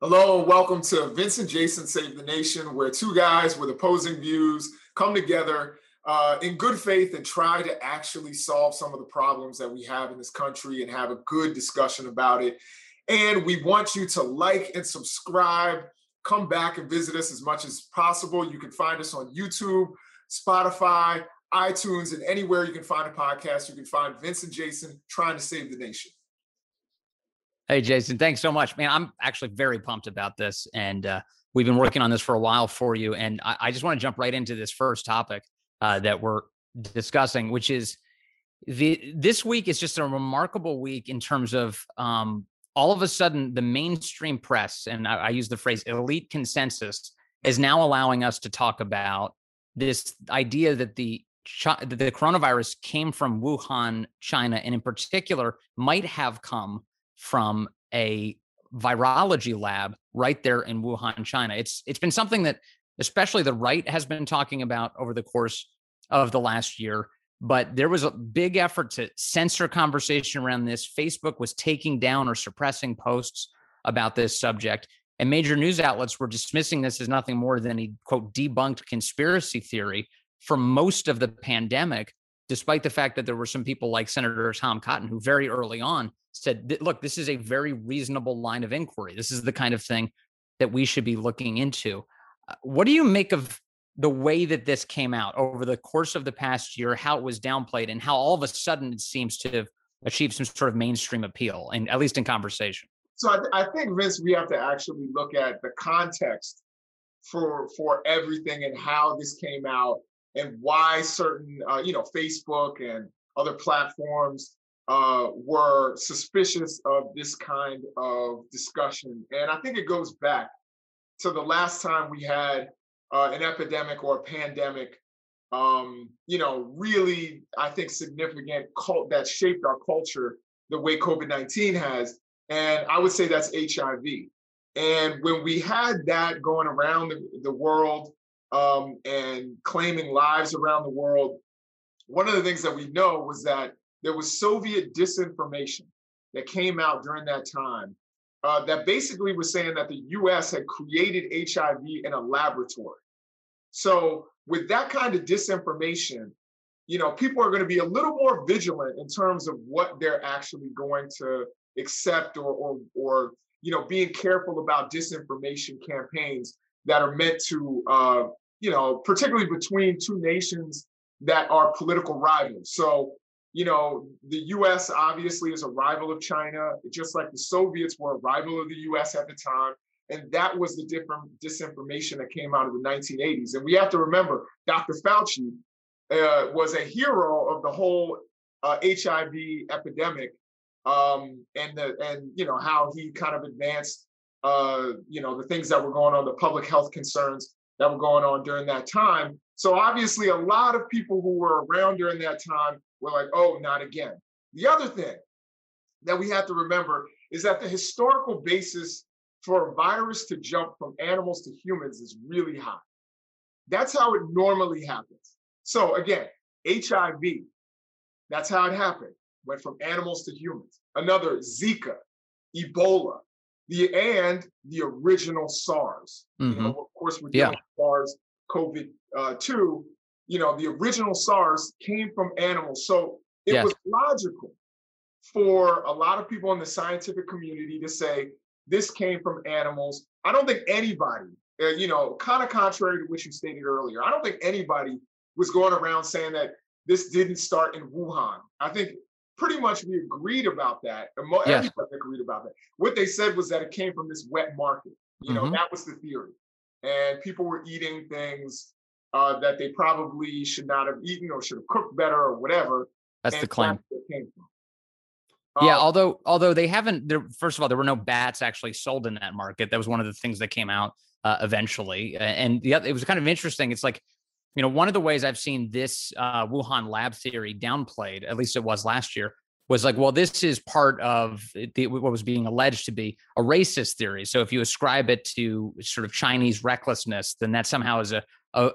Hello and welcome to Vince and Jason Save the Nation, where two guys with opposing views come together uh, in good faith and try to actually solve some of the problems that we have in this country and have a good discussion about it. And we want you to like and subscribe. Come back and visit us as much as possible. You can find us on YouTube, Spotify, iTunes, and anywhere you can find a podcast. You can find Vince and Jason trying to save the nation. Hey, Jason, thanks so much, man. I'm actually very pumped about this, and uh, we've been working on this for a while for you. And I, I just want to jump right into this first topic uh, that we're discussing, which is the this week is just a remarkable week in terms of um, all of a sudden the mainstream press, and I, I use the phrase elite consensus, is now allowing us to talk about this idea that the that the coronavirus came from Wuhan, China, and in particular might have come from a virology lab right there in Wuhan, China. It's it's been something that especially the right has been talking about over the course of the last year. But there was a big effort to censor conversation around this. Facebook was taking down or suppressing posts about this subject. And major news outlets were dismissing this as nothing more than a quote debunked conspiracy theory for most of the pandemic, despite the fact that there were some people like Senator Tom Cotton who very early on said, look, this is a very reasonable line of inquiry. This is the kind of thing that we should be looking into. Uh, what do you make of the way that this came out over the course of the past year, how it was downplayed, and how all of a sudden it seems to have achieved some sort of mainstream appeal, and at least in conversation? So I, th- I think Vince, we have to actually look at the context for for everything and how this came out and why certain uh, you know Facebook and other platforms uh, were suspicious of this kind of discussion. And I think it goes back to the last time we had uh, an epidemic or a pandemic, um, you know, really, I think, significant cult that shaped our culture the way COVID 19 has. And I would say that's HIV. And when we had that going around the, the world um, and claiming lives around the world, one of the things that we know was that there was Soviet disinformation that came out during that time uh, that basically was saying that the US had created HIV in a laboratory. So, with that kind of disinformation, you know, people are going to be a little more vigilant in terms of what they're actually going to accept or, or, or you know, being careful about disinformation campaigns that are meant to, uh, you know, particularly between two nations that are political rivals. So, you know, the US obviously is a rival of China, just like the Soviets were a rival of the US at the time. And that was the different disinformation that came out of the 1980s. And we have to remember, Dr. Fauci uh, was a hero of the whole uh, HIV epidemic, um, and the and you know how he kind of advanced, uh, you know, the things that were going on, the public health concerns that were going on during that time. So obviously, a lot of people who were around during that time we're like, oh, not again. The other thing that we have to remember is that the historical basis for a virus to jump from animals to humans is really high. That's how it normally happens. So again, HIV, that's how it happened. Went from animals to humans. Another Zika, Ebola, the and the original SARS. Mm-hmm. You know, of course, we're dealing yeah. SARS COVID uh, two, you know, the original SARS came from animals. So it yes. was logical for a lot of people in the scientific community to say this came from animals. I don't think anybody, uh, you know, kind of contrary to what you stated earlier, I don't think anybody was going around saying that this didn't start in Wuhan. I think pretty much we agreed about that. Yes. Everybody agreed about that. What they said was that it came from this wet market. You know, mm-hmm. that was the theory. And people were eating things uh, that they probably should not have eaten or should have cooked better or whatever. That's the claim. yeah, um, although although they haven't. There, first of all, there were no bats actually sold in that market. That was one of the things that came out uh, eventually, and yeah, it was kind of interesting. It's like you know one of the ways I've seen this uh, Wuhan lab theory downplayed, at least it was last year, was like, well, this is part of the, what was being alleged to be a racist theory. So if you ascribe it to sort of Chinese recklessness, then that somehow is a,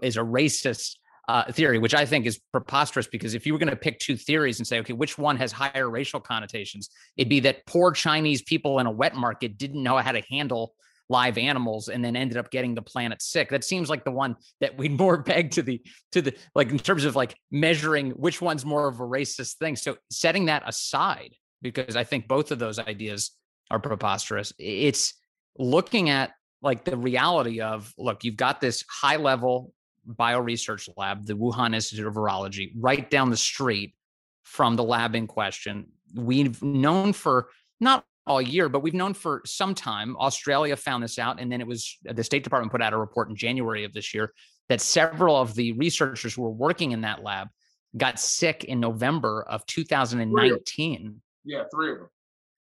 is a racist uh, theory, which I think is preposterous because if you were going to pick two theories and say, okay, which one has higher racial connotations, it'd be that poor Chinese people in a wet market didn't know how to handle live animals and then ended up getting the planet sick. That seems like the one that we'd more peg to the to the like in terms of like measuring which one's more of a racist thing. So setting that aside, because I think both of those ideas are preposterous. It's looking at like the reality of look, you've got this high level bio research lab, the Wuhan Institute of Virology, right down the street from the lab in question. We've known for not all year, but we've known for some time. Australia found this out, and then it was the State Department put out a report in January of this year that several of the researchers who were working in that lab got sick in November of 2019. Yeah, three of them.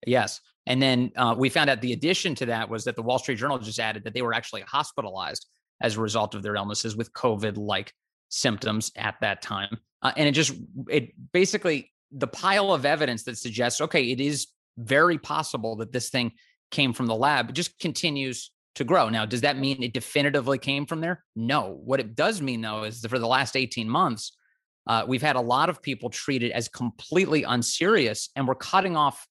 Yes. And then uh, we found out the addition to that was that the Wall Street Journal just added that they were actually hospitalized as a result of their illnesses with COVID like symptoms at that time. Uh, and it just, it basically, the pile of evidence that suggests, okay, it is very possible that this thing came from the lab just continues to grow. Now, does that mean it definitively came from there? No. What it does mean, though, is that for the last 18 months, uh, we've had a lot of people treated as completely unserious, and we're cutting off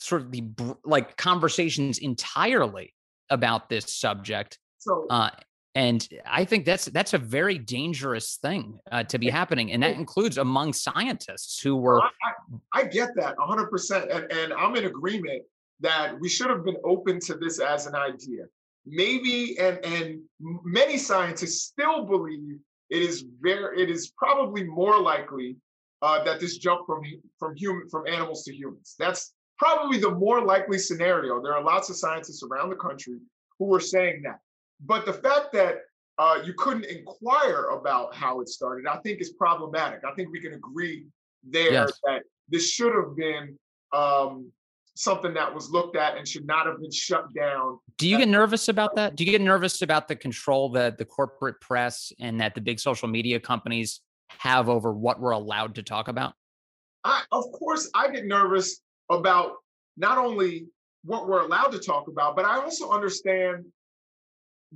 sort of the like conversations entirely about this subject. So, uh, and I think that's that's a very dangerous thing uh, to be happening, and that includes among scientists who were. I, I, I get that 100, percent and and I'm in agreement that we should have been open to this as an idea. Maybe and and many scientists still believe it is very it is probably more likely uh, that this jump from from human from animals to humans. That's probably the more likely scenario. There are lots of scientists around the country who are saying that. But the fact that uh, you couldn't inquire about how it started, I think is problematic. I think we can agree there yes. that this should have been um, something that was looked at and should not have been shut down. Do you get nervous about that? Do you get nervous about the control that the corporate press and that the big social media companies have over what we're allowed to talk about? I, of course, I get nervous about not only what we're allowed to talk about, but I also understand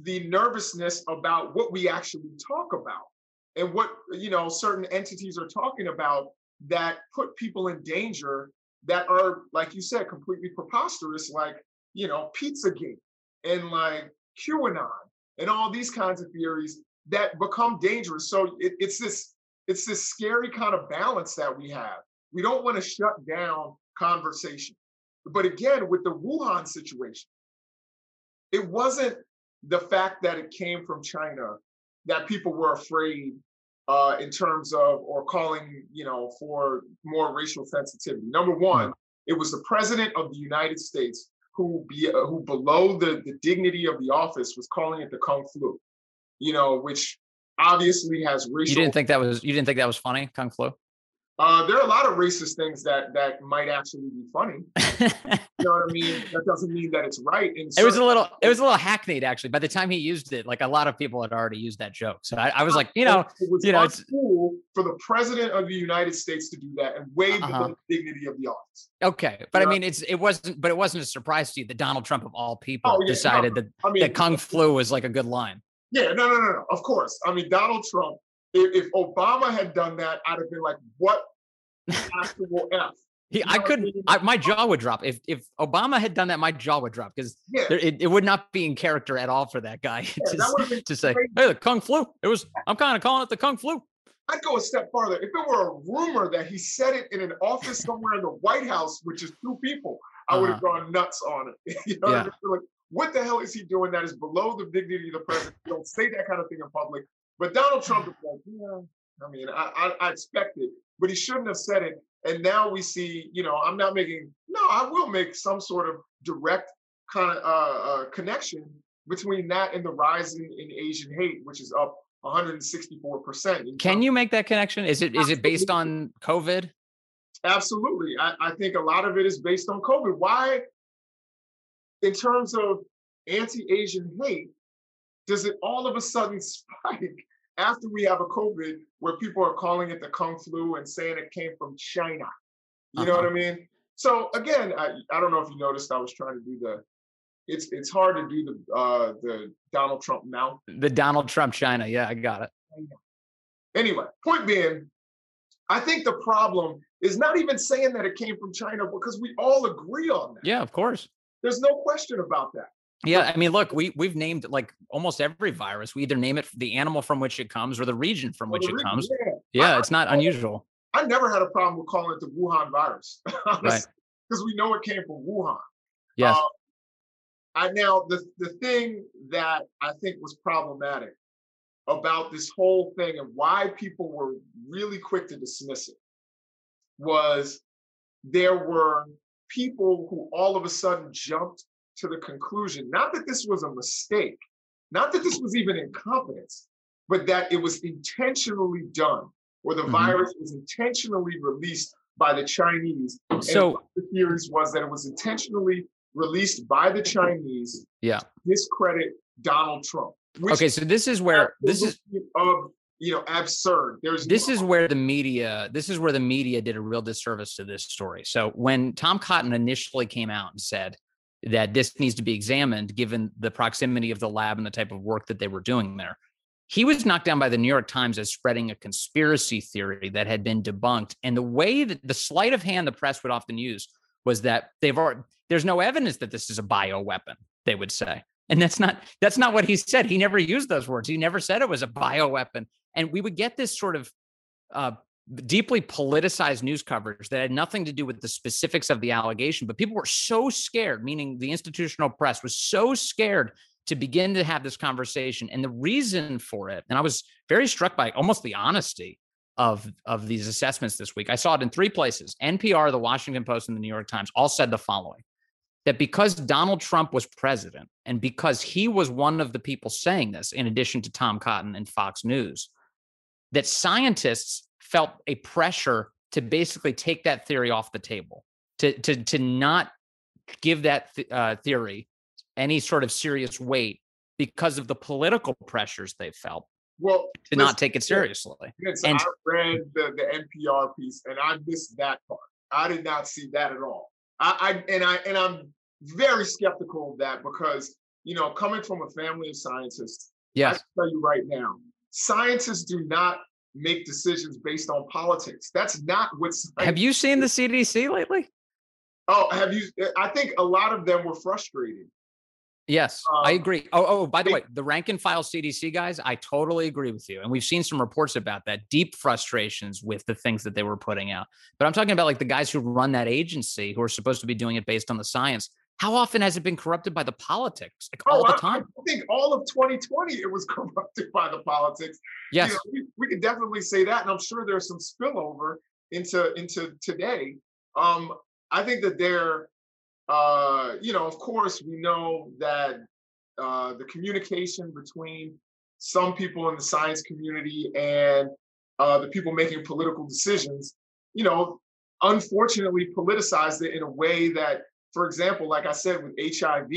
the nervousness about what we actually talk about and what you know certain entities are talking about that put people in danger that are like you said completely preposterous like you know pizzagate and like qanon and all these kinds of theories that become dangerous. So it, it's this it's this scary kind of balance that we have. We don't want to shut down conversation but again with the wuhan situation it wasn't the fact that it came from China, that people were afraid uh, in terms of or calling, you know, for more racial sensitivity. Number one, it was the president of the United States who be uh, who below the the dignity of the office was calling it the kung flu, you know, which obviously has racial. You didn't think that was you didn't think that was funny, kung flu? Uh, there are a lot of racist things that that might actually be funny. you know what I mean? That doesn't mean that it's right. it was a little, it was a little hackneyed actually. By the time he used it, like a lot of people had already used that joke. So I, I was like, you know, it was you know, it's cool for the president of the United States to do that and waive uh-huh. the dignity of the office. Okay, but you I mean, it's it wasn't, but it wasn't a surprise to you that Donald Trump of all people oh, yeah, decided no, that I mean, that kung flu was like a good line. Yeah, no, no, no, no. Of course. I mean, Donald Trump. If, if Obama had done that, I'd have been like, what actual F. He, I couldn't. I, my jaw would drop if if Obama had done that. My jaw would drop because yeah. it, it would not be in character at all for that guy yeah, to, that to say, "Hey, the kung flu." It was. I'm kind of calling it the kung flu. I'd go a step farther. If it were a rumor that he said it in an office somewhere in the White House, which is two people, I would have uh-huh. gone nuts on it. you know yeah. what, I mean? like, what the hell is he doing that is below the dignity of the president? You don't say that kind of thing in public. But Donald Trump is like, yeah, I mean, I, I, I expect it, but he shouldn't have said it. And now we see, you know, I'm not making, no, I will make some sort of direct kind of uh, uh, connection between that and the rise in, in Asian hate, which is up 164%. Can you make that connection? Is it is it based on COVID? Absolutely. I, I think a lot of it is based on COVID. Why, in terms of anti-Asian hate, does it all of a sudden spike after we have a COVID where people are calling it the Kung flu and saying it came from China. You uh-huh. know what I uh-huh. mean? So again, I, I don't know if you noticed I was trying to do the it's it's hard to do the uh the Donald Trump mouth. The Donald Trump China. Yeah, I got it. Anyway, point being, I think the problem is not even saying that it came from China because we all agree on that. Yeah, of course. There's no question about that. Yeah, I mean, look, we we've named like almost every virus. We either name it the animal from which it comes or the region from which it comes. Yeah, yeah it's not unusual. I never had a problem with calling it the Wuhan virus, right? Because we know it came from Wuhan. Yes. Uh, I now the the thing that I think was problematic about this whole thing and why people were really quick to dismiss it was there were people who all of a sudden jumped to the conclusion not that this was a mistake, not that this was even incompetence, but that it was intentionally done, or the mm-hmm. virus was intentionally released by the Chinese. So the theories was that it was intentionally released by the Chinese. Yeah. Discredit Donald Trump. Okay, so this is where this is of you know absurd. There's this no- is where the media this is where the media did a real disservice to this story. So when Tom Cotton initially came out and said that this needs to be examined given the proximity of the lab and the type of work that they were doing there. He was knocked down by the New York Times as spreading a conspiracy theory that had been debunked. And the way that the sleight of hand the press would often use was that they've already, there's no evidence that this is a bio weapon, they would say. And that's not that's not what he said. He never used those words. He never said it was a bio weapon. And we would get this sort of uh, deeply politicized news coverage that had nothing to do with the specifics of the allegation, but people were so scared, meaning the institutional press was so scared to begin to have this conversation. And the reason for it, and I was very struck by almost the honesty of, of these assessments this week. I saw it in three places NPR, the Washington Post, and the New York Times all said the following that because Donald Trump was president and because he was one of the people saying this, in addition to Tom Cotton and Fox News, that scientists felt a pressure to basically take that theory off the table, to to to not give that th- uh, theory any sort of serious weight because of the political pressures they felt. Well, to not take it seriously. and I read the, the NPR piece and I missed that part. I did not see that at all. I, I and I and I'm very skeptical of that because you know, coming from a family of scientists, yes. I tell you right now, scientists do not make decisions based on politics. That's not what. Have you seen the CDC lately? Oh, have you? I think a lot of them were frustrated. Yes, um, I agree. Oh, oh, by the they, way, the rank and file CDC guys, I totally agree with you. And we've seen some reports about that, deep frustrations with the things that they were putting out. But I'm talking about like the guys who run that agency who are supposed to be doing it based on the science. How often has it been corrupted by the politics? Like all oh, the time. I, I think all of 2020 it was corrupted by the politics. Yes, you know, we, we could definitely say that, and I'm sure there's some spillover into into today. Um, I think that there, uh, you know, of course, we know that uh, the communication between some people in the science community and uh, the people making political decisions, you know, unfortunately politicized it in a way that for example, like I said with HIV,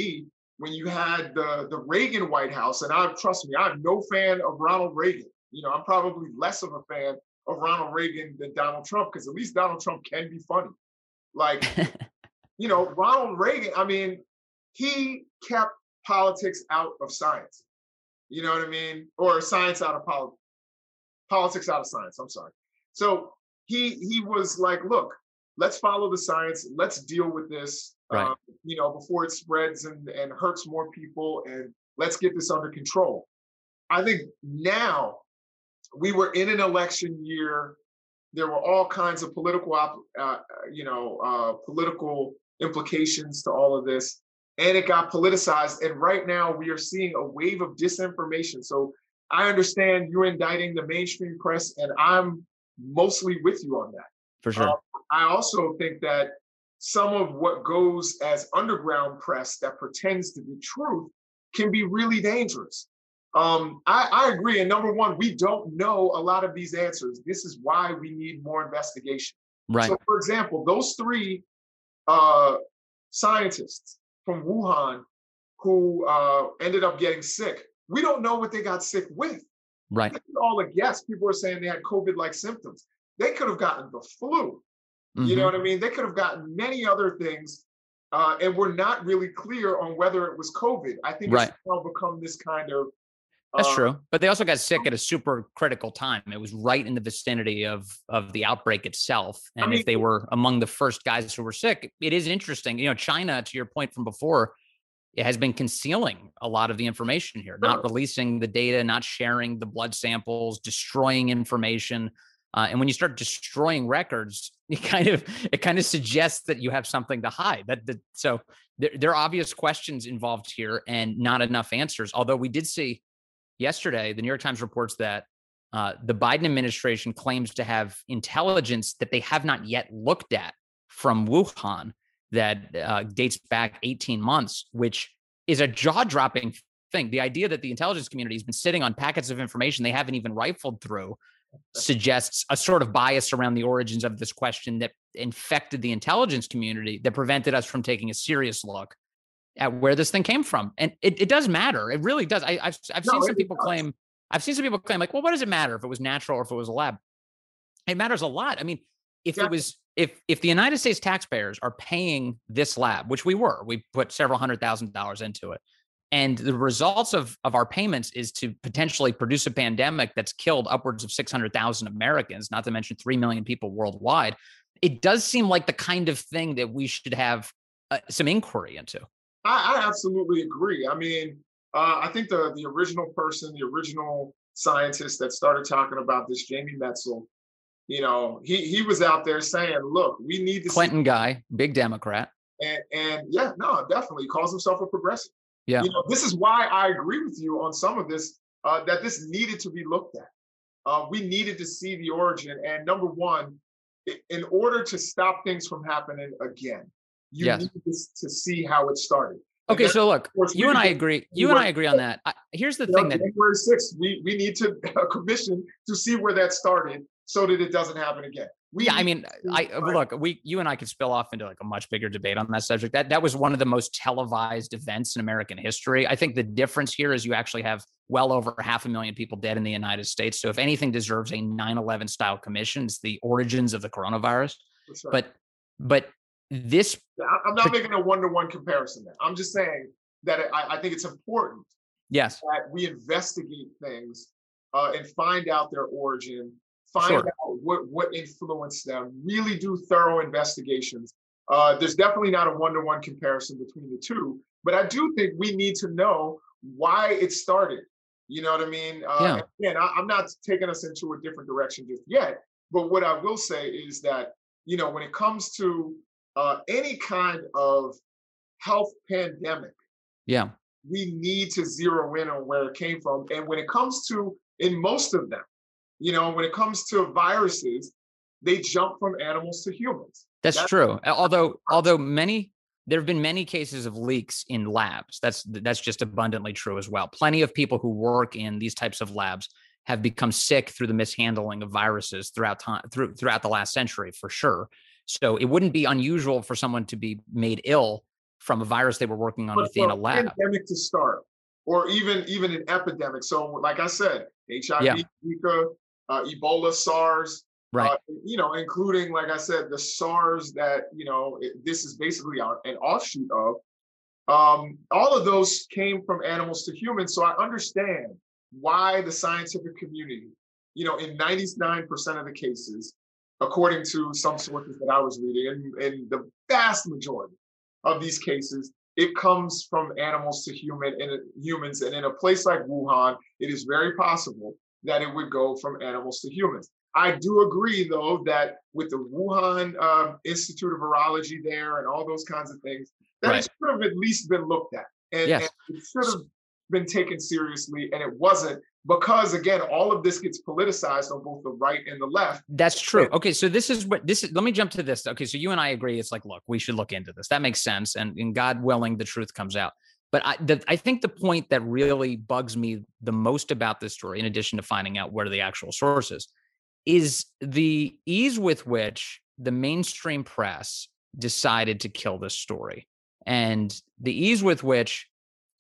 when you had the the Reagan White House, and I trust me, I'm no fan of Ronald Reagan. You know, I'm probably less of a fan of Ronald Reagan than Donald Trump because at least Donald Trump can be funny. Like, you know, Ronald Reagan. I mean, he kept politics out of science. You know what I mean? Or science out of politics. Politics out of science. I'm sorry. So he he was like, look, let's follow the science. Let's deal with this right. Um, you know, before it spreads and, and hurts more people. And let's get this under control. I think now we were in an election year. There were all kinds of political, uh, you know, uh, political implications to all of this, and it got politicized. And right now, we are seeing a wave of disinformation. So I understand you're indicting the mainstream press, and I'm mostly with you on that. For sure. Uh, I also think that some of what goes as underground press that pretends to be truth can be really dangerous. Um, I, I, agree. And number one, we don't know a lot of these answers. This is why we need more investigation. Right. So, for example, those three uh, scientists from Wuhan who uh, ended up getting sick, we don't know what they got sick with. Right. All a guess. People are saying they had COVID-like symptoms. They could have gotten the flu. Mm-hmm. You know mm-hmm. what I mean? They could have gotten many other things, uh, and we're not really clear on whether it was COVID. I think right. it's now become this kind of. That's uh, true, but they also got sick at a super critical time. It was right in the vicinity of of the outbreak itself, and I mean, if they were among the first guys who were sick, it is interesting. You know, China, to your point from before, it has been concealing a lot of the information here, not releasing the data, not sharing the blood samples, destroying information. Uh, and when you start destroying records, it kind of it kind of suggests that you have something to hide. That, that so there, there are obvious questions involved here and not enough answers. Although we did see yesterday, the New York Times reports that uh, the Biden administration claims to have intelligence that they have not yet looked at from Wuhan that uh, dates back 18 months, which is a jaw dropping thing. The idea that the intelligence community has been sitting on packets of information they haven't even rifled through suggests a sort of bias around the origins of this question that infected the intelligence community that prevented us from taking a serious look at where this thing came from. And it, it does matter. It really does. I, have I've no, seen some people does. claim, I've seen some people claim, like, well, what does it matter if it was natural or if it was a lab? It matters a lot. I mean, if yeah. it was if if the United States taxpayers are paying this lab, which we were, we put several hundred thousand dollars into it, and the results of of our payments is to potentially produce a pandemic that's killed upwards of six hundred thousand Americans, not to mention three million people worldwide. It does seem like the kind of thing that we should have uh, some inquiry into. I, I, absolutely agree. I mean, uh, I think the the original person, the original scientist that started talking about this, Jamie Metzl, you know, he he was out there saying, "Look, we need to." Clinton guy, big Democrat. And and yeah, no, definitely he calls himself a progressive. Yeah. You know, this is why I agree with you on some of this. Uh, that this needed to be looked at. Uh, we needed to see the origin. And number one, in order to stop things from happening again, you yes. need to, to see how it started. Okay, so look, you and I agree. You and I agree on that. I, here's the thing that January 6th, we, we need to a commission to see where that started so that it doesn't happen again. We yeah, I mean, I look, we you and I could spill off into like a much bigger debate on that subject. That that was one of the most televised events in American history. I think the difference here is you actually have well over half a million people dead in the United States. So if anything deserves a 9/11 style commission, it's the origins of the coronavirus. Sure. But but this I'm not making a one-to-one comparison there. I'm just saying that I, I think it's important yes that we investigate things uh, and find out their origin find sure. out what, what influenced them, really do thorough investigations. Uh, there's definitely not a one-to-one comparison between the two, but I do think we need to know why it started. You know what I mean? Uh, yeah. Again, I, I'm not taking us into a different direction just yet, but what I will say is that, you know, when it comes to uh, any kind of health pandemic, yeah, we need to zero in on where it came from. And when it comes to, in most of them, you know, when it comes to viruses, they jump from animals to humans. That's, that's true. Although, although many there have been many cases of leaks in labs. That's that's just abundantly true as well. Plenty of people who work in these types of labs have become sick through the mishandling of viruses throughout time through, throughout the last century for sure. So it wouldn't be unusual for someone to be made ill from a virus they were working on but within a lab. Pandemic to start, or even even an epidemic. So, like I said, HIV, yeah. Zika, uh, Ebola, SARS, right? Uh, you know, including like I said, the SARS that you know it, this is basically an offshoot of. Um, all of those came from animals to humans, so I understand why the scientific community, you know, in 99% of the cases, according to some sources that I was reading, and, and the vast majority of these cases, it comes from animals to human and humans. And in a place like Wuhan, it is very possible that it would go from animals to humans. I do agree, though, that with the Wuhan uh, Institute of Virology there and all those kinds of things, that right. it should have at least been looked at. And, yes. and it should have been taken seriously, and it wasn't because again all of this gets politicized on both the right and the left that's true okay so this is what this is let me jump to this okay so you and i agree it's like look we should look into this that makes sense and, and god willing the truth comes out but I, the, I think the point that really bugs me the most about this story, in addition to finding out where the actual source is, is the ease with which the mainstream press decided to kill this story. And the ease with which,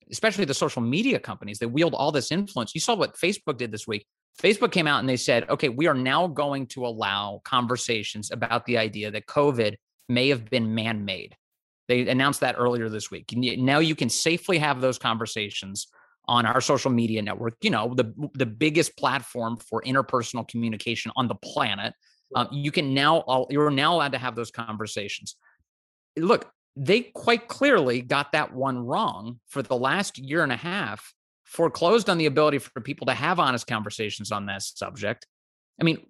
especially the social media companies that wield all this influence, you saw what Facebook did this week. Facebook came out and they said, okay, we are now going to allow conversations about the idea that COVID may have been man made. They announced that earlier this week. Now you can safely have those conversations on our social media network. You know, the the biggest platform for interpersonal communication on the planet. Um, you can now all, you're now allowed to have those conversations. Look, they quite clearly got that one wrong for the last year and a half, foreclosed on the ability for people to have honest conversations on that subject. I mean,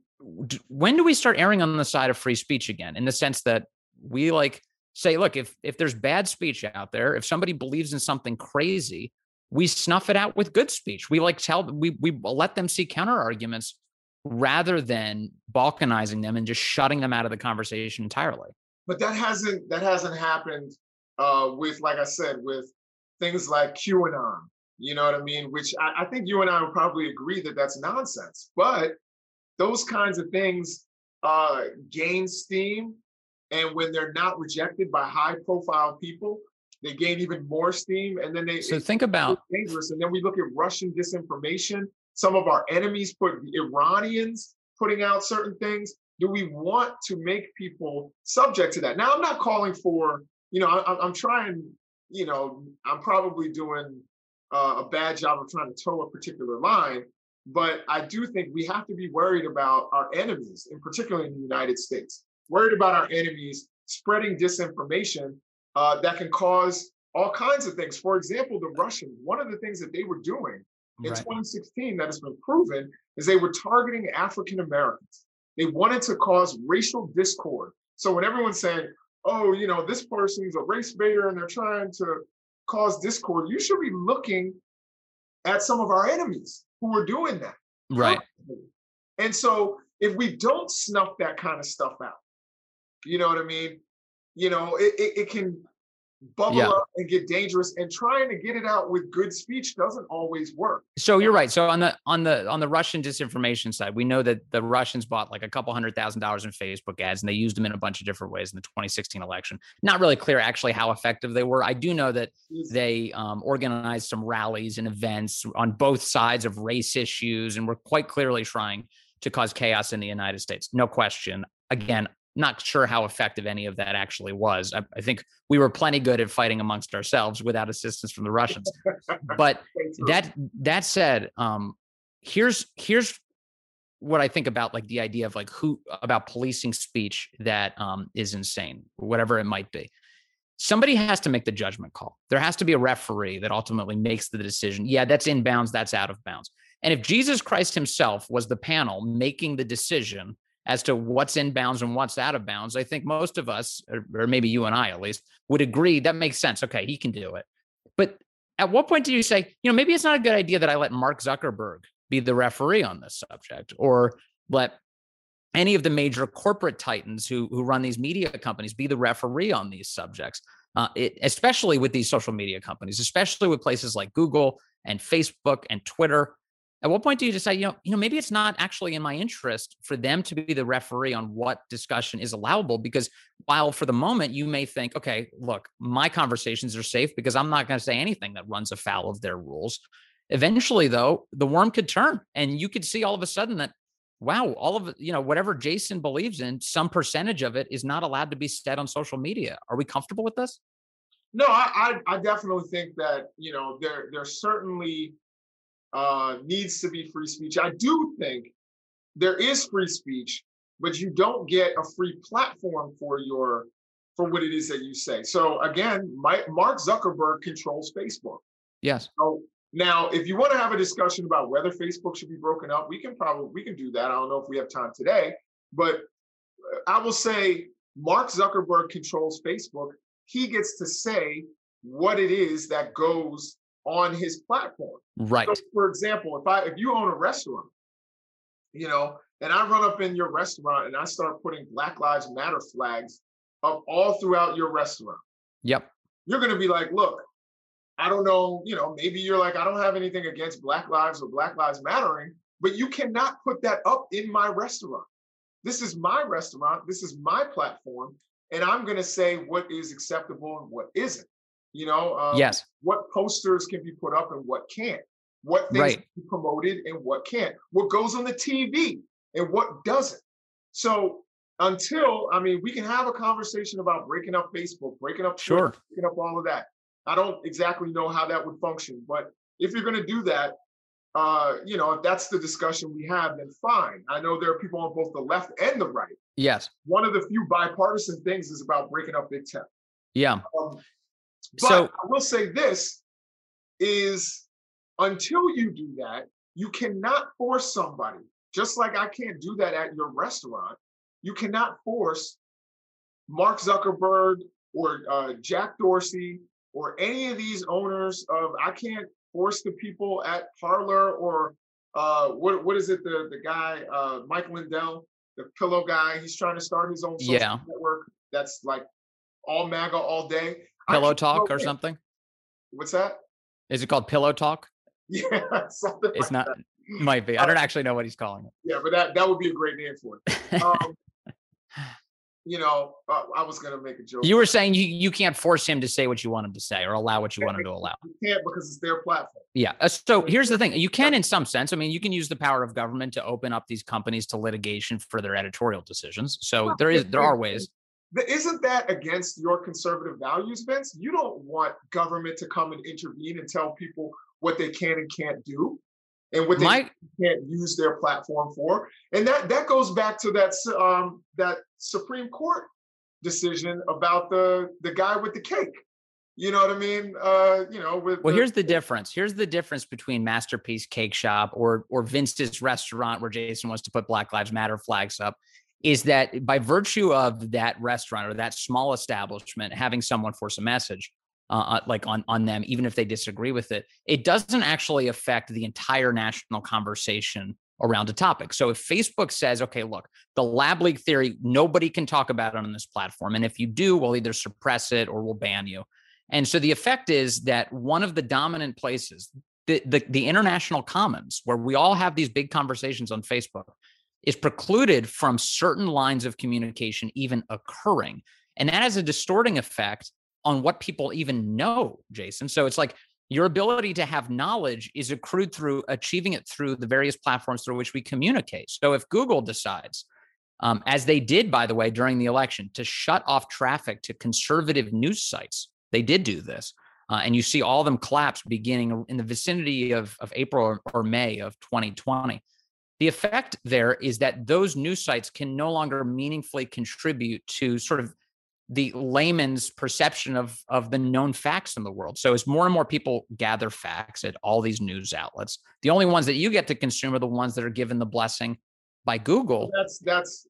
when do we start erring on the side of free speech again in the sense that we like say look if if there's bad speech out there if somebody believes in something crazy we snuff it out with good speech we like tell we we let them see counter arguments rather than balkanizing them and just shutting them out of the conversation entirely but that hasn't that hasn't happened uh with like i said with things like qanon you know what i mean which I, I think you and i would probably agree that that's nonsense but those kinds of things uh, gain steam. And when they're not rejected by high profile people, they gain even more steam. And then they so think about dangerous. And then we look at Russian disinformation. Some of our enemies put Iranians putting out certain things. Do we want to make people subject to that? Now, I'm not calling for, you know, I, I'm trying, you know, I'm probably doing uh, a bad job of trying to toe a particular line. But I do think we have to be worried about our enemies, in particular in the United States, worried about our enemies spreading disinformation uh, that can cause all kinds of things. For example, the Russians, one of the things that they were doing in right. 2016 that has been proven is they were targeting African Americans. They wanted to cause racial discord. So when everyone's saying, oh, you know, this person's a race baiter and they're trying to cause discord, you should be looking at some of our enemies who are doing that. Right. And so if we don't snuff that kind of stuff out, you know what I mean? You know, it, it, it can bubble yeah. up and get dangerous and trying to get it out with good speech doesn't always work. So you're right. So on the on the on the russian disinformation side we know that the russians bought like a couple hundred thousand dollars in facebook ads and they used them in a bunch of different ways in the 2016 election. Not really clear actually how effective they were. I do know that they um, organized some rallies and events on both sides of race issues and were quite clearly trying to cause chaos in the united states. No question. Again not sure how effective any of that actually was. I, I, think we were plenty good at fighting amongst ourselves without assistance from the Russians. but that that said, um, here's here's what I think about like the idea of like who about policing speech that um, is insane, whatever it might be. Somebody has to make the judgment call. There has to be a referee that ultimately makes the decision. Yeah, that's in bounds. That's out of bounds. And if Jesus Christ himself was the panel making the decision as to what's in bounds and what's out of bounds, I think most of us, or, or maybe you and I at least, would agree that makes sense. Okay, he can do it. But at what point do you say, you know, maybe it's not a good idea that I let Mark Zuckerberg be the referee on this subject or let any of the major corporate titans who who run these media companies be the referee on these subjects uh, it, especially with these social media companies especially with places like google and facebook and twitter at what point do you decide, you know, you know, maybe it's not actually in my interest for them to be the referee on what discussion is allowable? Because while for the moment you may think, okay, look, my conversations are safe because I'm not going to say anything that runs afoul of their rules. Eventually, though, the worm could turn, and you could see all of a sudden that, wow, all of you know, whatever Jason believes in, some percentage of it is not allowed to be said on social media. Are we comfortable with this? No, I, I, I definitely think that you know there there's certainly uh, needs to be free speech. I do think there is free speech, but you don't get a free platform for your for what it is that you say. So again, my, Mark Zuckerberg controls Facebook. Yes. So now, if you want to have a discussion about whether Facebook should be broken up, we can probably we can do that. I don't know if we have time today, but uh, I will say Mark Zuckerberg controls Facebook. He gets to say what it is that goes on his platform. Right. So for example, if I if you own a restaurant, you know, and I run up in your restaurant and I start putting Black Lives Matter flags up all throughout your restaurant. Yep. You're going to be like, look, I don't know, you know, maybe you're like, I don't have anything against Black Lives or Black Lives Mattering, but you cannot put that up in my restaurant. This is my restaurant. This is my platform. And I'm going to say what is acceptable and what isn't. You know, um, yes. What posters can be put up and what can't? What things right. be promoted and what can't? What goes on the TV and what doesn't? So until I mean, we can have a conversation about breaking up Facebook, breaking up Twitter, sure, breaking up all of that. I don't exactly know how that would function, but if you're going to do that, uh, you know, if that's the discussion we have, then fine. I know there are people on both the left and the right. Yes. One of the few bipartisan things is about breaking up big tech. Yeah. Um, but So- I will say this is until you do that, you cannot force somebody, just like I can't do that at your restaurant. You cannot force Mark Zuckerberg or uh, Jack Dorsey or any of these owners of I can't force the people at Parler or uh, what what is it the the guy uh, Mike Lindell the pillow guy he's trying to start his own social Yeah. network that's like all MAGA all day. Pillow talk or something? What's that? Is it called pillow talk? Yeah, something It's like not might be. I don't actually know what he's calling it. Yeah, but that that would be a great name for it. Um, you know, uh, I was gonna make a joke. You were saying you, you can't force him to say what you want him to say or allow what you want him to allow. You can't because it's their platform. Yeah. uh, So here's the thing you can, in some sense, I mean, you can use the power of government to open up these companies to litigation for their editorial decisions. So there is, there are ways. But Isn't that against your conservative values, Vince? You don't want government to come and intervene and tell people what they can and can't do, and what they My, can't use their platform for. And that that goes back to that um, that Supreme Court decision about the the guy with the cake. You know what I mean? Uh, you know, with well, here's the difference. Here's the difference between Masterpiece Cake Shop or, or Vince's restaurant where Jason wants to put Black Lives Matter flags up is that by virtue of that restaurant or that small establishment having someone force a message uh, uh, like on on them even if they disagree with it it doesn't actually affect the entire national conversation around a topic. So if facebook says okay look the lab leak theory nobody can talk about it on this platform and if you do we'll either suppress it or we'll ban you. And so the effect is that one of the dominant places the, the, the international commons where we all have these big conversations on facebook is precluded from certain lines of communication even occurring. And that has a distorting effect on what people even know, Jason. So it's like your ability to have knowledge is accrued through achieving it through the various platforms through which we communicate. So if Google decides, um, as they did, by the way, during the election, to shut off traffic to conservative news sites, they did do this. Uh, and you see all of them collapse beginning in the vicinity of, of April or, or May of 2020 the effect there is that those news sites can no longer meaningfully contribute to sort of the layman's perception of of the known facts in the world. So as more and more people gather facts at all these news outlets, the only ones that you get to consume are the ones that are given the blessing by Google. that's that's.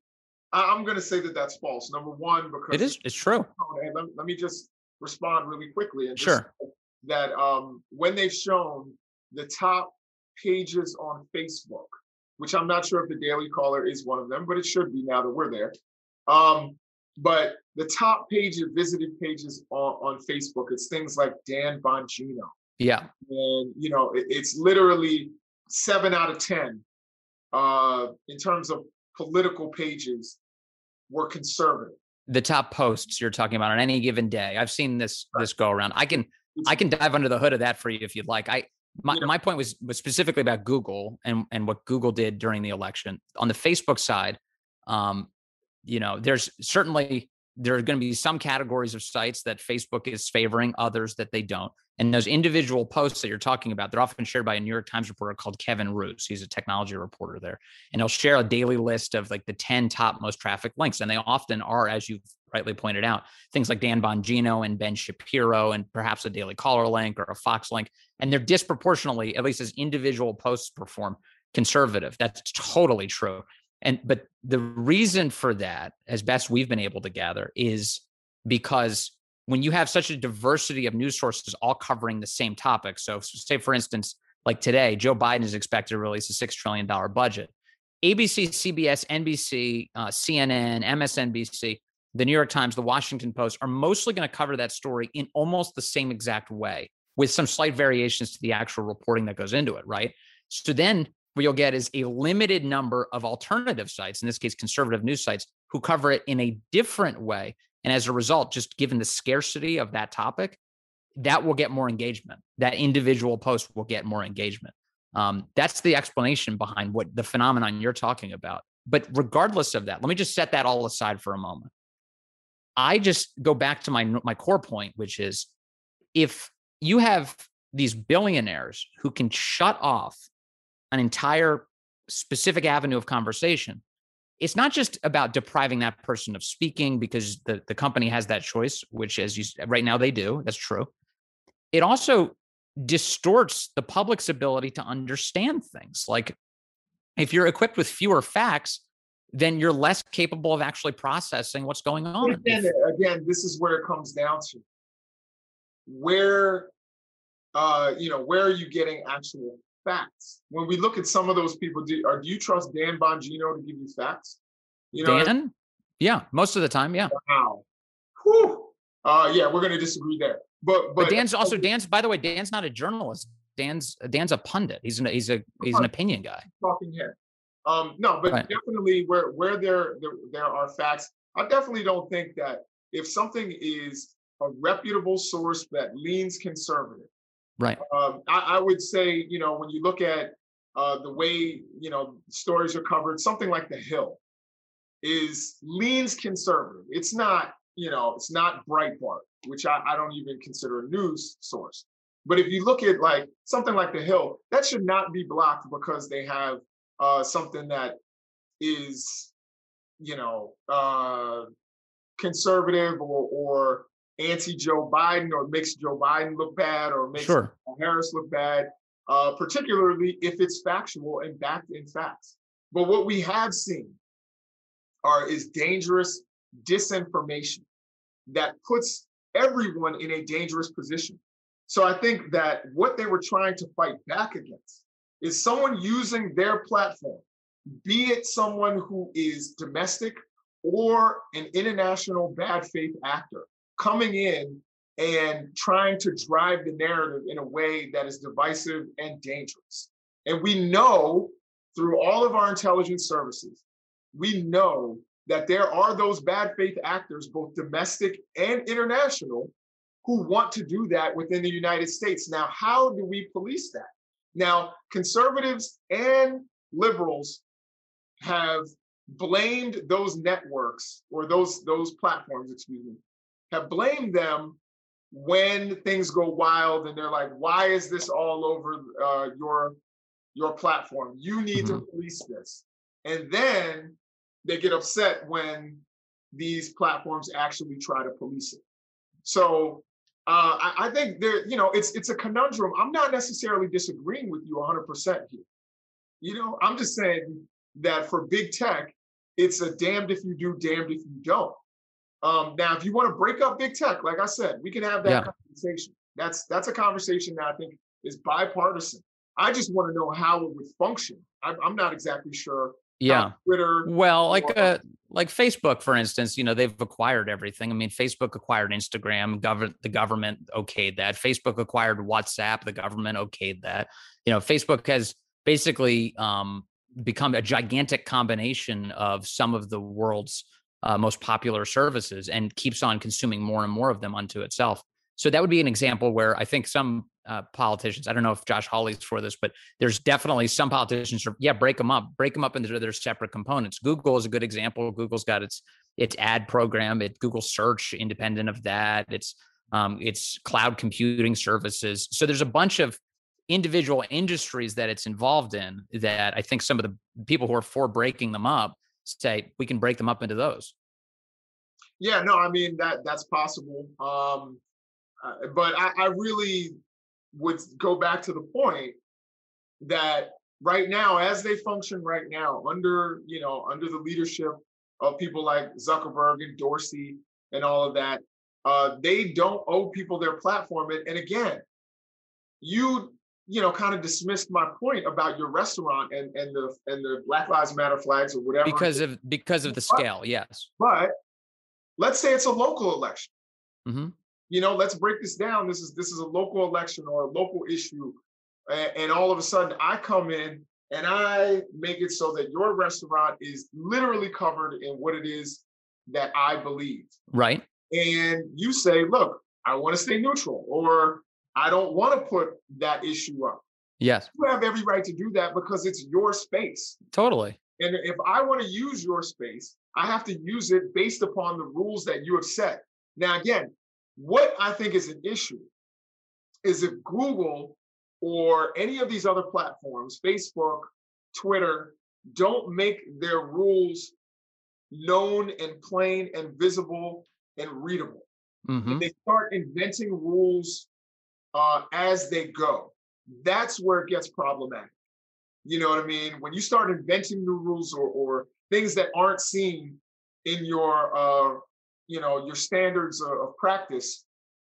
I'm going to say that that's false. Number one, because It is it's true. And let, let me just respond really quickly and just Sure. that um, when they've shown the top pages on Facebook, which I'm not sure if the Daily Caller is one of them, but it should be now that we're there. Um, but the top page of visited pages on, on Facebook, it's things like Dan Bongino. Yeah. And, you know, it- it's literally seven out of 10 uh, in terms of political pages were conservative. The top posts you're talking about on any given day. I've seen this this go around. I can I can dive under the hood of that for you if you'd like. I my, Yeah. my point was was specifically about Google and and what Google did during the election. On the Facebook side, um, you know, there's certainly there are going to be some categories of sites that Facebook is favoring, others that they don't. And those individual posts that you're talking about, they're often shared by a New York Times reporter called Kevin Roose. He's a technology reporter there. And he'll share a daily list of like the 10 top most traffic links. And they often are, as you've rightly pointed out, things like Dan Bongino and Ben Shapiro, and perhaps a Daily Caller link or a Fox link. And they're disproportionately, at least as individual posts perform, conservative. That's totally true. And but the reason for that, as best we've been able to gather, is because when you have such a diversity of news sources all covering the same topic. So, say for instance, like today, Joe Biden is expected to release a six trillion dollar budget. ABC, CBS, NBC, uh, CNN, MSNBC, the New York Times, the Washington Post are mostly going to cover that story in almost the same exact way, with some slight variations to the actual reporting that goes into it. Right. So then what you'll get is a limited number of alternative sites, in this case, conservative news sites, who cover it in a different way. And as a result, just given the scarcity of that topic, that will get more engagement. That individual post will get more engagement. Um, that's the explanation behind what the phenomenon you're talking about. But regardless of that, let me just set that all aside for a moment. I just go back to my my core point, which is if you have these billionaires who can shut off an entire specific avenue of conversation it's not just about depriving that person of speaking because the, the company has that choice, which as you right now they do. That's true. It also distorts the public's ability to understand things. Like if you're equipped with fewer facts, then you're less capable of actually processing what's going on. Again, again, this is where it comes down to where uh, you know, where are you getting actual facts? When we look at some of those people, do, are, do you trust Dan Bongino to give you facts? You know, Dan? Yeah, most of the time, yeah. Wow. Whew. Uh, yeah, we're going to disagree there. But, but but Dan's also Dan's. By the way, Dan's not a journalist. Dan's Dan's a pundit. He's an he's a he's an opinion guy. Talking head. Um, no, but right. definitely where where there, there there are facts. I definitely don't think that if something is a reputable source that leans conservative, right? Um, I, I would say you know when you look at uh, the way you know stories are covered, something like The Hill is leans conservative. It's not you know it's not Breitbart which I, I don't even consider a news source. But if you look at like something like The Hill, that should not be blocked because they have uh, something that is, you know, uh, conservative or, or anti Joe Biden or makes Joe Biden look bad or makes sure. Harris look bad, uh, particularly if it's factual and backed in facts. But what we have seen are is dangerous disinformation that puts everyone in a dangerous position. So I think that what they were trying to fight back against is someone using their platform, be it someone who is domestic or an international bad faith actor, coming in and trying to drive the narrative in a way that is divisive and dangerous. And we know through all of our intelligence services, we know that there are those bad faith actors, both domestic and international, who want to do that within the United States. Now, how do we police that? Now, conservatives and liberals have blamed those networks or those those platforms, excuse me, have blamed them when things go wild and they're like, "Why is this all over uh, your your platform? You need mm-hmm. to police this." And then they get upset when these platforms actually try to police it. So uh, I, I, think there, you know, it's it's a conundrum. I'm not necessarily disagreeing with you 100% here. You know, I'm just saying that for big tech, it's a damned if you do, damned if you don't. Um, now, if you want to break up big tech, like I said, we can have that yeah. conversation. That's that's a conversation that I think is bipartisan. I just want to know how it would function. I'm, I'm not exactly sure yeah twitter well like uh like facebook for instance you know they've acquired everything i mean facebook acquired instagram government the government okayed that facebook acquired whatsapp the government okayed that you know facebook has basically um become a gigantic combination of some of the world's uh, most popular services and keeps on consuming more and more of them unto itself so that would be an example where I think some uh, politicians, I don't know if Josh Hawley's for this, but there's definitely some politicians are, yeah, break them up, break them up into their separate components. Google is a good example. Google's got its its ad program, it Google search independent of that. It's um, it's cloud computing services. So there's a bunch of individual industries that it's involved in that I think some of the people who are for breaking them up say we can break them up into those. Yeah, no, I mean that that's possible. Um, uh, but I, I really would go back to the point that right now, as they function right now, under you know under the leadership of people like Zuckerberg and Dorsey and all of that, uh, they don't owe people their platform. And, and again, you you know kind of dismissed my point about your restaurant and and the and the Black Lives Matter flags or whatever because of because of the scale. Yes, but let's say it's a local election. Mm-hmm you know, let's break this down. This is this is a local election or a local issue, and, and all of a sudden I come in and I make it so that your restaurant is literally covered in what it is that I believe. Right. And you say, look, I want to stay neutral, or I don't want to put that issue up. Yes. You have every right to do that because it's your space. Totally. And if I want to use your space, I have to use it based upon the rules that you have set. Now, again, what I think is an issue is if Google or any of these other platforms, Facebook, Twitter, don't make their rules known and plain and visible and readable. Mhm. They start inventing rules uh, as they go. That's where it gets problematic. You know what I mean? When you start inventing new rules or, or things that aren't seen in your, uh, you know, your standards of, of practice,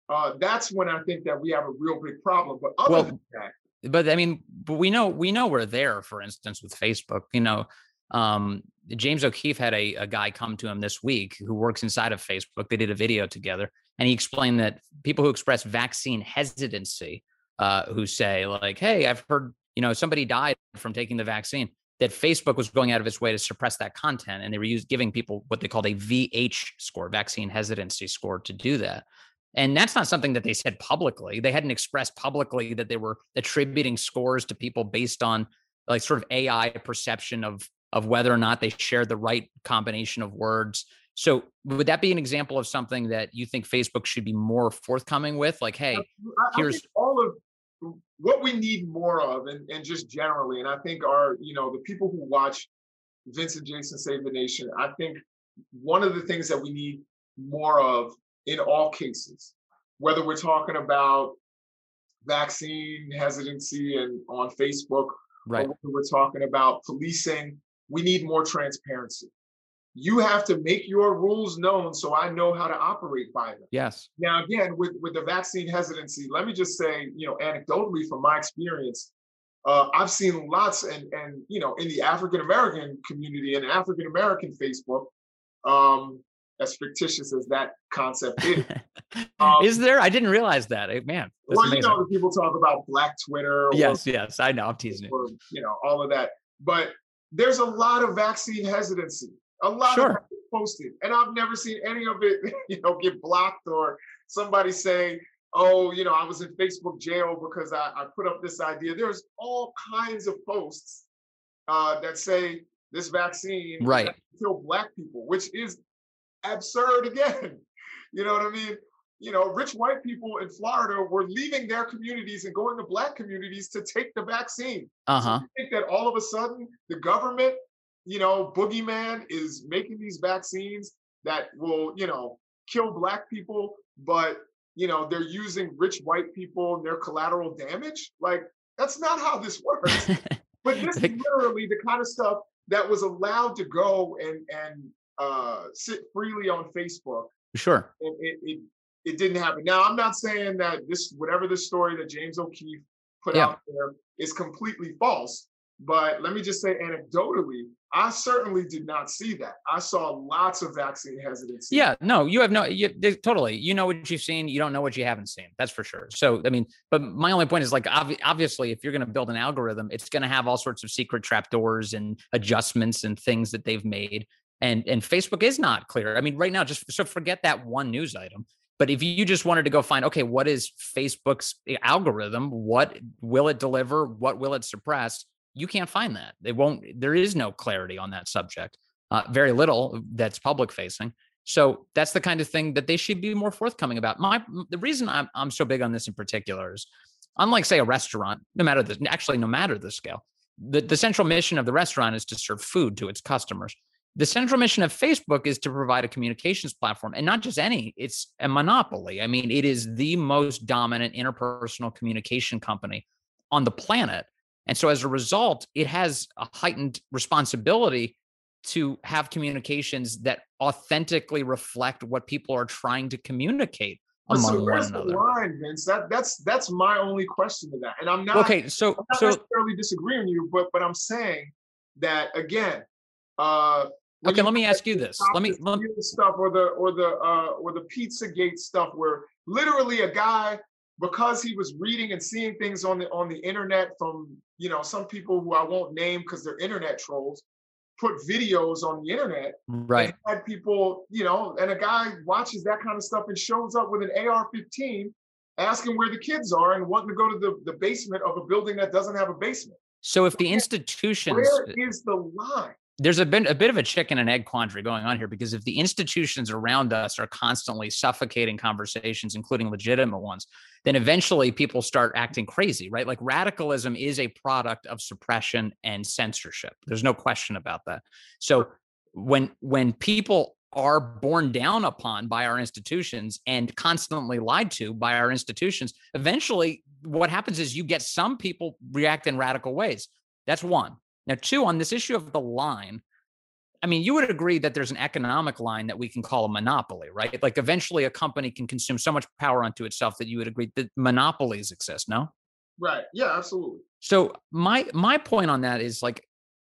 uh, that's when I think that we have a real big problem. But other Well, than that, but I mean, but we know we know we're there. For instance, with Facebook, you know, um, James O'Keefe had a, a guy come to him this week who works inside of Facebook. They did a video together, and he explained that people who express vaccine hesitancy, uh, who say like, "Hey, I've heard you know somebody died from taking the vaccine," that Facebook was going out of its way to suppress that content, and they were used, giving people what they called a VH score, vaccine hesitancy score, to do that. And that's not something that they said publicly. They hadn't expressed publicly that they were attributing scores to people based on like sort of AI perception of of whether or not they shared the right combination of words. So would that be an example of something that you think Facebook should be more forthcoming with? Like, hey, I, I here's all of what we need more of, and, and just generally, and I think our, you know, the people who watch Vince and Jason Save the Nation, I think one of the things that we need more of in all cases, whether we're talking about vaccine hesitancy and on Facebook, right. or whether we're talking about policing, we need more transparency. You have to make your rules known so I know how to operate by them. Yes. Now, again, with, with the vaccine hesitancy, let me just say, you know, anecdotally from my experience, uh, I've seen lots, and and you know, in the African American community and African American Facebook, um, as fictitious as that concept is, um, Is there? I didn't realize that. Eh, Man, well, you amazing. know, the people talk about Black Twitter, or, yes, yes. I know. I'm teasing you. or you know, all of that, but there's a lot of vaccine hesitancy, a lot Sure. of posted, and I've never seen any of it, you know, get blocked or somebody say, "Oh, you know, I was in Facebook jail because I, I put up this idea." There's all kinds of posts uh, that say this vaccine Right. kill black people, which is absurd again. You know what I mean? You know, rich white people in Florida were leaving their communities and going to black communities to take the vaccine. Uh So huh. you think that all of a sudden the government, you know, boogeyman is making these vaccines that will, you know, kill black people, but you know, they're using rich white people and their collateral damage? Like, that's not how this works. But this is literally the kind of stuff that was allowed to go and and uh, sit freely on Facebook, sure. and it, it it didn't happen. Now, I'm not saying that this whatever this story that James O'Keefe put Yeah. out there is completely false, but let me just say anecdotally, I certainly did not see that. I saw lots of vaccine hesitancy. Yeah, no, you have no, you totally. You know what you've seen. You don't know what you haven't seen. That's for sure. So, I mean, but my only point is like, obvi- obviously, if you're going to build an algorithm, it's going to have all sorts of secret trapdoors and adjustments and things that they've made. And and Facebook is not clear. I mean, right now, just so forget that one news item. But if you just wanted to go find, okay, what is Facebook's eh, algorithm? What will it deliver? What will it suppress? You can't find that. They won't. There is no clarity on that subject. Uh, very little that's public facing. So that's the kind of thing that they should be more forthcoming about. My the reason I'm I'm so big on this in particular is, unlike say a restaurant, no matter the actually no matter the scale, the, the central mission of the restaurant is to serve food to its customers. The central mission of Facebook is to provide a communications platform, and not just any. It's a monopoly. I mean, it is the most dominant interpersonal communication company on the planet, and so as a result, it has a heightened responsibility to have communications that authentically reflect what people are trying to communicate among so one where's the another. line, Vince? That that's that's my only question to that. And I'm not Okay, so I'm not so necessarily disagreeing with you, but but I'm saying that again. Uh, okay, let me ask you this. Let me let, stuff or the or the uh or the Pizzagate stuff where literally a guy because he was reading and seeing things on the on the internet from you know some people who I won't name because they're internet trolls put videos on the internet right. and had people you know and a guy watches that kind of stuff and shows up with an AR-15 asking where the kids are and wanting to go to the, the basement of a building that doesn't have a basement. So if the institutions Where is the line? There's a bit a bit of a chicken and egg quandary going on here because if the institutions around us are constantly suffocating conversations, including legitimate ones, then eventually people start acting crazy, right? Like radicalism is a product of suppression and censorship. There's no question about that. So when when people are borne down upon by our institutions and constantly lied to by our institutions, eventually what happens is you get some people react in radical ways. That's one. Now, two, on this issue of the line, I mean, you would agree that there's an economic line that we can call a monopoly, right? Like eventually a company can consume so much power unto itself that you would agree that monopolies exist, no? Right. Yeah, absolutely. So my my point on that is like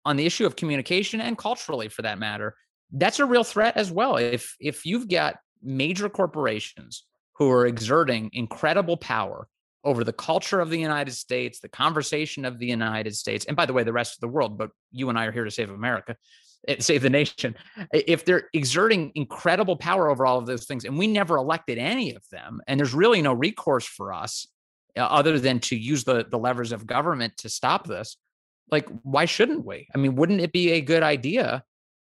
on the issue of communication and culturally for that matter, that's a real threat as well. If if you've got major corporations who are exerting incredible power over the culture of the United States, the conversation of the United States, and by the way, the rest of the world, but you and I are here to save America, eh, save the nation. If they're exerting incredible power over all of those things, and we never elected any of them, and there's really no recourse for us uh, other than to use the the levers of government to stop this, like why shouldn't we? I mean, wouldn't it be a good idea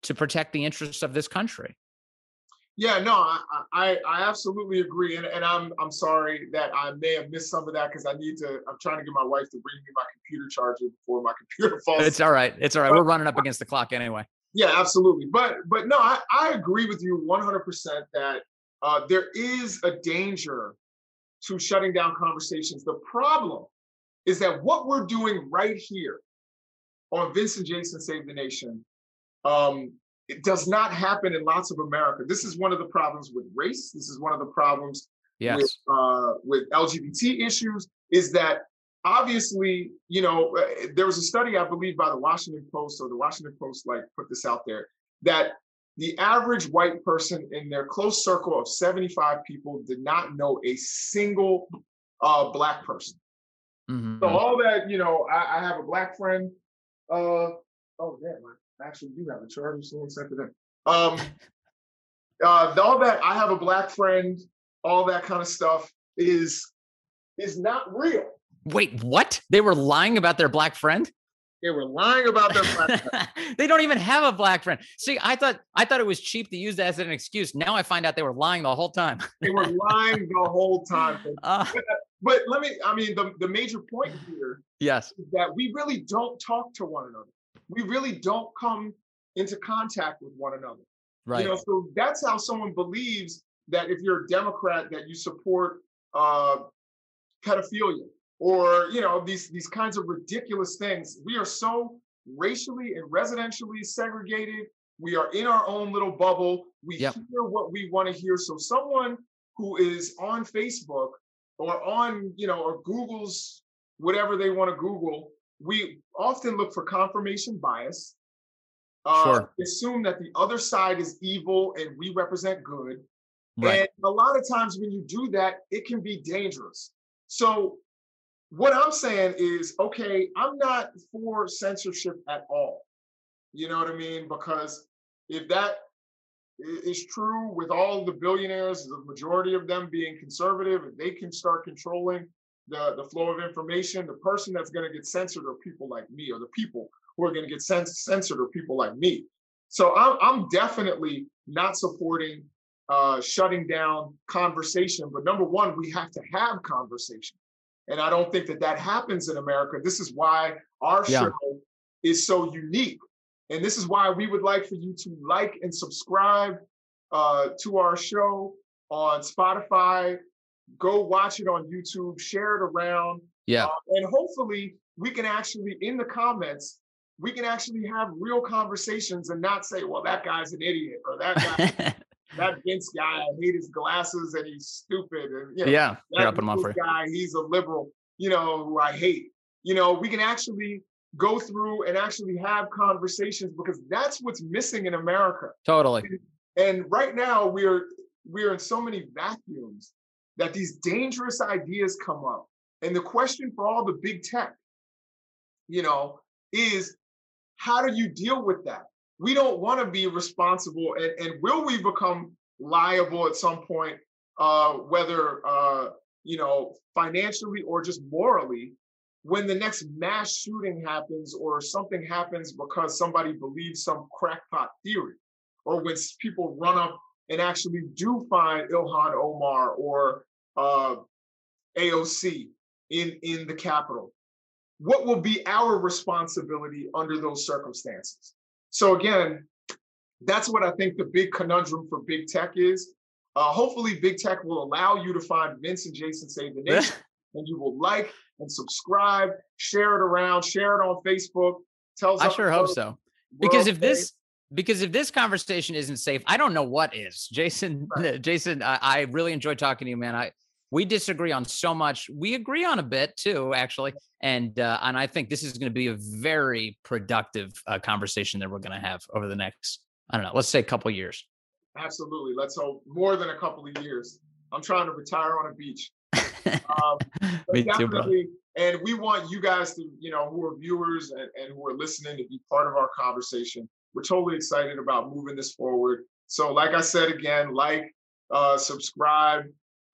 to protect the interests of this country. Yeah, no, I, I, I absolutely agree, and, and I'm I'm sorry that I may have missed some of that because I need to. I'm trying to get my wife to bring me my computer charger before my computer falls. It's all right. It's all right. We're running up against the clock anyway. Yeah, absolutely. But but no, I, I agree with you 100 percent that uh, there is a danger to shutting down conversations. The problem is that what we're doing right here on Vince and Jason Save the Nation um, it does not happen in lots of America. This is one of the problems with race. This is one of the problems yes. with, uh, with LGBT issues. Is that obviously, you know, uh, there was a study I believe by the Washington Post or the Washington Post like put this out there that the average white person in their close circle of 75 people did not know a single uh, black person. Mm-hmm. So all that, you know, I, I have a black friend. Uh, oh, yeah, actually do have a charger, so to them. Um, uh, all that I have a black friend, all that kind of stuff is is not real. Wait, what? They were lying about their black friend? They were lying about their black friend. they don't even have a black friend. See, I thought I thought it was cheap to use that as an excuse. Now I find out they were lying the whole time. they were lying the whole time. Uh, but, but let me, I mean, the, the major point here yes. is that we really don't talk to one another we really don't come into contact with one another. Right. You know, so that's how someone believes that if you're a Democrat that you support uh, pedophilia or you know these these kinds of ridiculous things. We are so racially and residentially segregated. We are in our own little bubble. We yep. hear what we want to hear. So someone who is on Facebook or on you know or Google's whatever they want to Google we often look for confirmation bias, uh, sure. assume that the other side is evil and we represent good. Right. And a lot of times when you do that, it can be dangerous. So, what I'm saying is, okay, I'm not for censorship at all. You know what I mean? Because if that is true with all the billionaires, the majority of them being conservative, if they can start controlling the, the flow of information. The person that's going to get censored are people like me, or the people who are going to get censored are people like me. So I'm, I'm definitely not supporting uh, shutting down conversation. But number one, we have to have conversation. And I don't think that that happens in America. This is why our yeah. show is so unique. And this is why we would like for you to like and subscribe uh, to our show on Spotify, go watch it on YouTube, share it around. Yeah. Uh, and hopefully we can actually, in the comments, we can actually have real conversations and not say, well, that guy's an idiot or that guy, that Vince guy, I hate his glasses and he's stupid. And you know, yeah, that guy, he's a liberal, you know, who I hate. You know, we can actually go through and actually have conversations because that's what's missing in America. Totally. And, and right now we're we're in so many vacuums that these dangerous ideas come up. And the question for all the big tech, you know, is how do you deal with that? We don't want to be responsible. And, and will we become liable at some point, uh, whether, uh, you know, financially or just morally, when the next mass shooting happens or something happens because somebody believes some crackpot theory, or when people run up and actually do find Ilhan Omar or uh, AOC in, in the Capitol. What will be our responsibility under those circumstances? So again, that's what I think the big conundrum for big tech is. Uh, hopefully, big tech will allow you to find Vince and Jason Save the Nation, and you will like and subscribe, share it around, share it on Facebook. Tell I sure hope so. Because if this because if this conversation isn't safe, I don't know what is. Jason, right. Jason, I, I, really enjoy talking to you, man. I we disagree on so much. We agree on a bit too, actually, and uh, and I think this is going to be a very productive uh, conversation that we're going to have over the next, I don't know, let's say a couple years. Absolutely. Let's hope more than a couple of years. I'm trying to retire on a beach. Um, Me too, brother. And we want you guys to, you know, who are viewers and, and who are listening to be part of our conversation. We're totally excited about moving this forward. So, like I said again, like, uh, subscribe,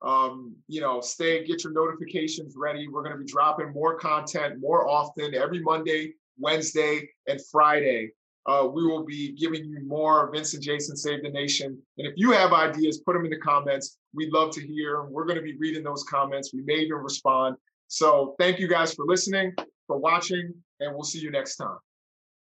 um, you know, stay, get your notifications ready. We're going to be dropping more content more often every Monday, Wednesday, and Friday. Uh, we will be giving you more Vince and Jason Save the Nation. And if you have ideas, put them in the comments. We'd love to hear. We're going to be reading those comments. We may even respond. So thank you guys for listening, for watching, and we'll see you next time.